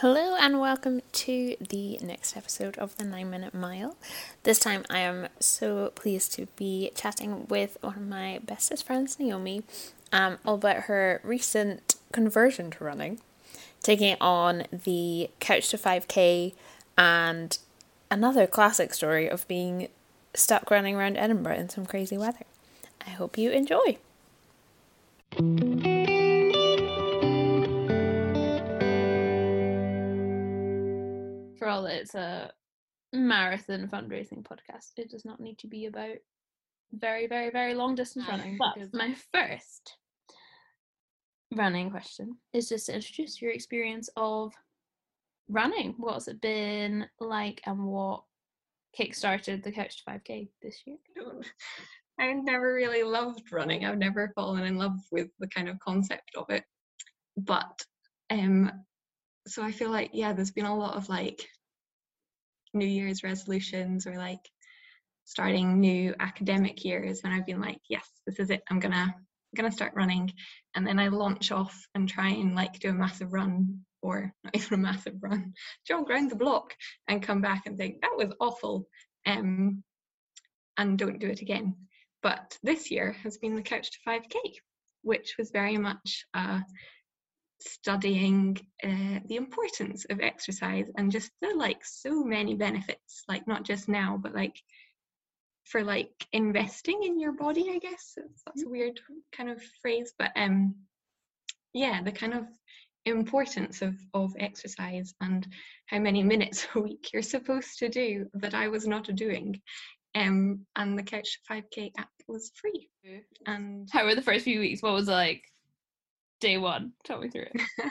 Hello and welcome to the next episode of the 9 Minute Mile. This time I am so pleased to be chatting with one of my bestest friends, Naomi, um, all about her recent conversion to running, taking on the Couch to 5k and another classic story of being stuck running around Edinburgh in some crazy weather. I hope you enjoy. For all that it's a marathon fundraising podcast, it does not need to be about very, very, very long distance running. But my first running question is just to introduce your experience of running. What's it been like and what kickstarted the Couch to 5K this year? I never really loved running. I've never fallen in love with the kind of concept of it. But um so I feel like yeah, there's been a lot of like New Year's resolutions or like starting new academic years when I've been like, yes, this is it. I'm gonna I'm gonna start running and then I launch off and try and like do a massive run or not even a massive run, jog around the block and come back and think that was awful um, and don't do it again. But this year has been the Couch to 5K, which was very much uh, studying uh, the importance of exercise and just the like so many benefits, like not just now, but like for like investing in your body, I guess. That's a weird kind of phrase, but um, yeah, the kind of importance of, of exercise and how many minutes a week you're supposed to do that I was not doing. Um, and the Couch 5K app was free. And how were the first few weeks? What was it like day one? Tell me through it.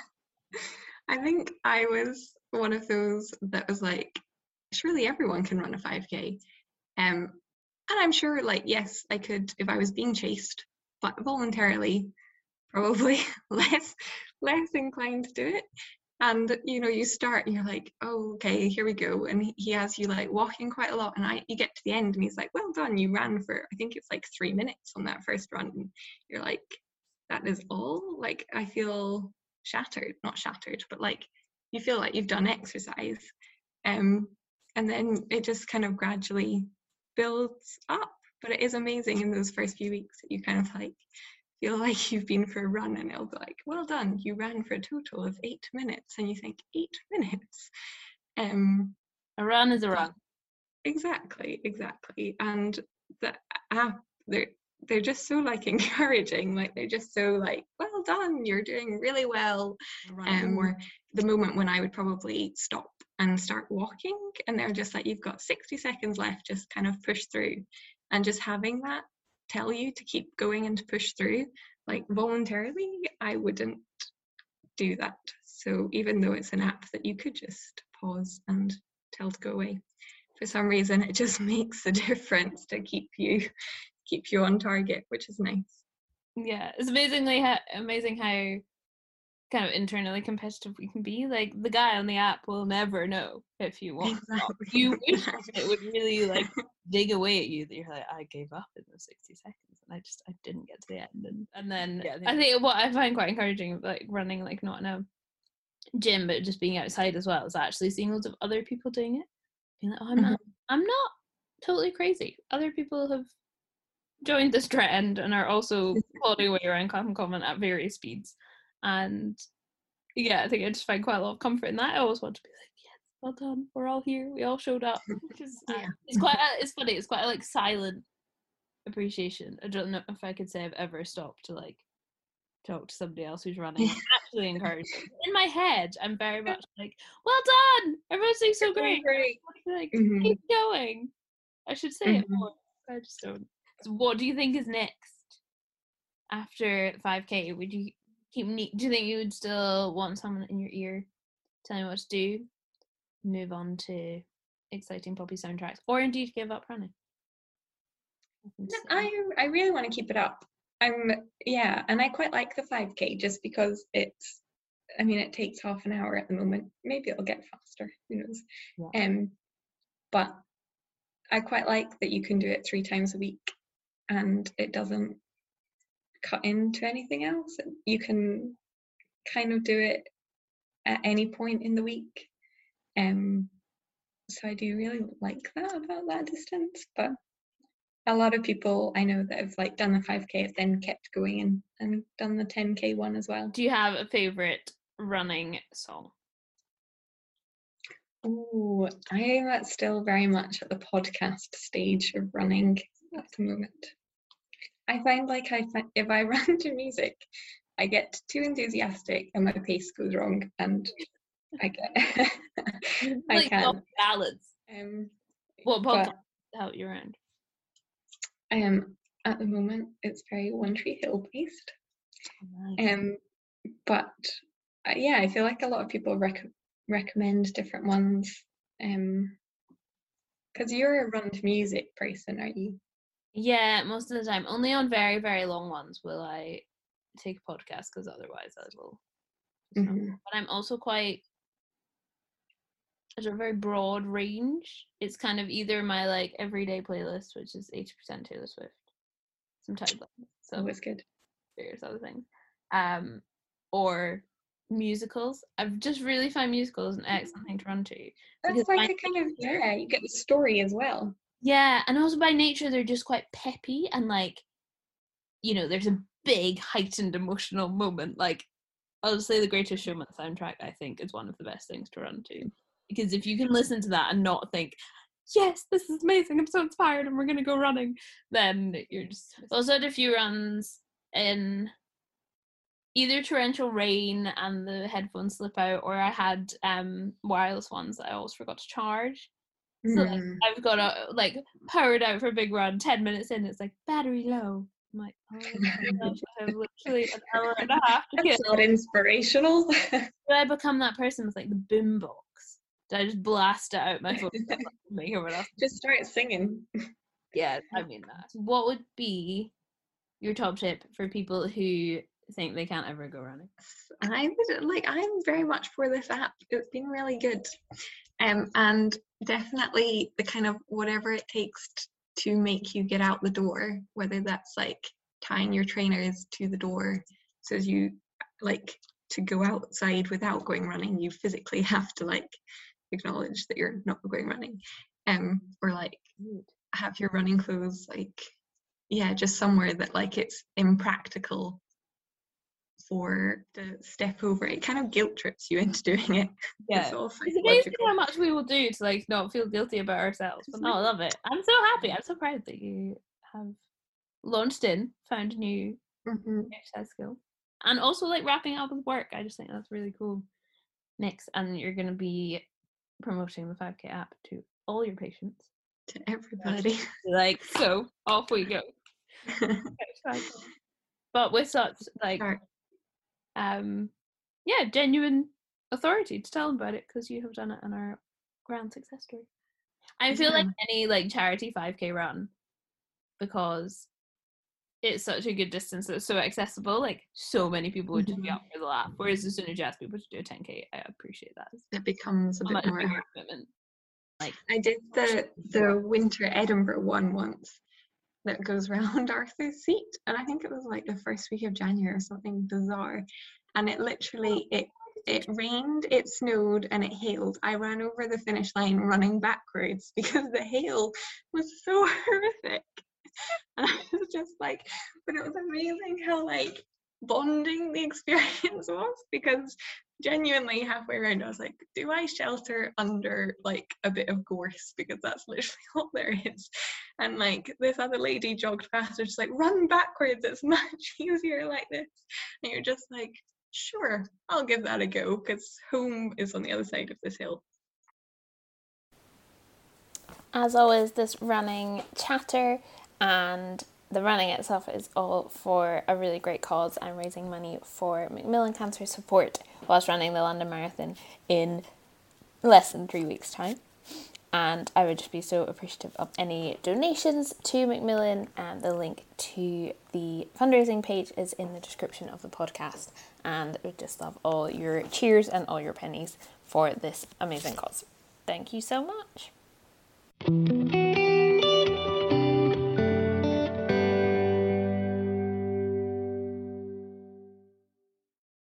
I think I was one of those that was like, surely everyone can run a 5K. Um, and I'm sure, like, yes, I could if I was being chased, but voluntarily, probably less less inclined to do it. And you know, you start and you're like, oh, okay, here we go. And he has you like walking quite a lot. And I you get to the end and he's like, well done, you ran for I think it's like three minutes on that first run. And you're like, that is all? Like I feel shattered, not shattered, but like you feel like you've done exercise. Um and then it just kind of gradually builds up. But it is amazing in those first few weeks that you kind of like feel like you've been for a run and it'll be like, well done, you ran for a total of eight minutes. And you think, eight minutes? Um, a run is a run. Exactly, exactly. And the app, they're, they're just so like encouraging. Like they're just so like, well done, you're doing really well. Um, or the moment when I would probably stop and start walking and they're just like, you've got 60 seconds left, just kind of push through. And just having that tell you to keep going and to push through like voluntarily i wouldn't do that so even though it's an app that you could just pause and tell to go away for some reason it just makes a difference to keep you keep you on target which is nice yeah it's amazingly ha- amazing how kind of internally competitive we can be. Like the guy on the app will never know if you want. Exactly. You wish it would really like dig away at you that you're like, I gave up in those 60 seconds and I just I didn't get to the end. And and then yeah, I, think I think what I find quite encouraging like running like not in a gym but just being outside as well is actually seeing loads of other people doing it. Being like, oh I'm mm-hmm. not I'm not totally crazy. Other people have joined this trend and are also plodding away around Clapham Common at various speeds and yeah, I think I just find quite a lot of comfort in that. I always want to be like, yes, well done, we're all here, we all showed up. Which is uh, yeah. it's quite a, it's funny, it's quite a like silent appreciation. I don't know if I could say I've ever stopped to like talk to somebody else who's running. actually encouraging. In my head, I'm very much like, well done, everyone's doing so great. great. Like, mm-hmm. keep going. I should say mm-hmm. it more. I just don't. So what do you think is next after 5k? Would you keep. Do you think you would still want someone in your ear telling you what to do? Move on to exciting poppy soundtracks, or indeed give up running. I I really want to keep it up. I'm yeah, and I quite like the 5k just because it's. I mean, it takes half an hour at the moment. Maybe it'll get faster. Who knows? Yeah. Um, but I quite like that you can do it three times a week, and it doesn't cut into anything else. You can kind of do it at any point in the week. Um, so I do really like that about that distance. But a lot of people I know that have like done the 5k have then kept going and, and done the 10k one as well. Do you have a favorite running song? Oh, I am still very much at the podcast stage of running at the moment. I find like I if I run to music, I get too enthusiastic and my pace goes wrong, and I get I Like can. ballads. Um, What podcast out you're in? I am at the moment. It's very One Tree Hill based. Um, but uh, yeah, I feel like a lot of people rec- recommend different ones. Um, because you're a run to music person, are you? Yeah, most of the time. Only on very, very long ones will I take a podcast because otherwise I will. Mhm. But I'm also quite. It's a very broad range. It's kind of either my like everyday playlist, which is eighty percent Taylor Swift, sometimes so Always good. various other things, um, or musicals. I've just really find musicals an excellent thing to run to. That's like a kind of yeah. You get the story as well. Yeah, and also by nature they're just quite peppy and like, you know, there's a big heightened emotional moment. Like, I'll say the Greatest Showman soundtrack. I think is one of the best things to run to because if you can listen to that and not think, yes, this is amazing, I'm so inspired, and we're gonna go running, then you're just. Also, had a few runs in either torrential rain and the headphones slip out, or I had um wireless ones that I always forgot to charge. So like, Mm. I've got a like powered out for a big run. Ten minutes in, it's like battery low. I'm like, oh my gosh, I have literally an hour and a half to get. That's not inspirational. Did I become that person with like the boom box? Did I just blast it out my phone? Make everyone else. Just start singing. Yeah, I mean that. What would be your top tip for people who think they can't ever go running? I would like I'm very much for this app. It's been really good. Um and definitely the kind of whatever it takes t- to make you get out the door, whether that's like tying your trainers to the door so as you like to go outside without going running, you physically have to like acknowledge that you're not going running. Um or like have your running clothes like yeah, just somewhere that like it's impractical for the step over it kind of guilt trips you into doing it it's all It's amazing how much we will do to like not feel guilty about ourselves. But no, I love it. I'm so happy. I'm so proud that you have launched in, found a new Mhm. exercise skill, and also like wrapping up with work. I just think that's really cool. Next, and you're going to be promoting the 5K app to all your patients. to everybody Like so, off we go. But with such like Sure. Um yeah genuine authority to tell them about it because you have done it and are grand success story. I feel like any like charity 5k run because it's such a good distance it's so accessible like so many people would just be Mhm. up for the lap whereas as soon as you ask people to do a 10k i appreciate that it becomes a a bit more commitment i did the the winter edinburgh one once that goes round arthur's seat and i think it was like the first week of january or something bizarre and it literally oh. it it rained, it snowed, and it hailed. I ran over the finish line running backwards because the hail was so horrific. And I was just like, but it was amazing how like bonding the experience was because genuinely halfway around I was like, do I shelter under like a bit of gorse because that's literally all there is. And like this other lady jogged past and just like run backwards, it's much easier like this. And you're just like, sure, I'll give that a go because home is on the other side of this hill. As always, this running chatter and the running itself is all for a really great cause. I'm raising money for Macmillan Cancer Support whilst running the London Marathon in less than three weeks' time. And I would just be so appreciative of any donations to Macmillan. And the link to the fundraising page is in the description of the podcast. And I would just love all your cheers and all your pennies for this amazing cause. Thank you so much.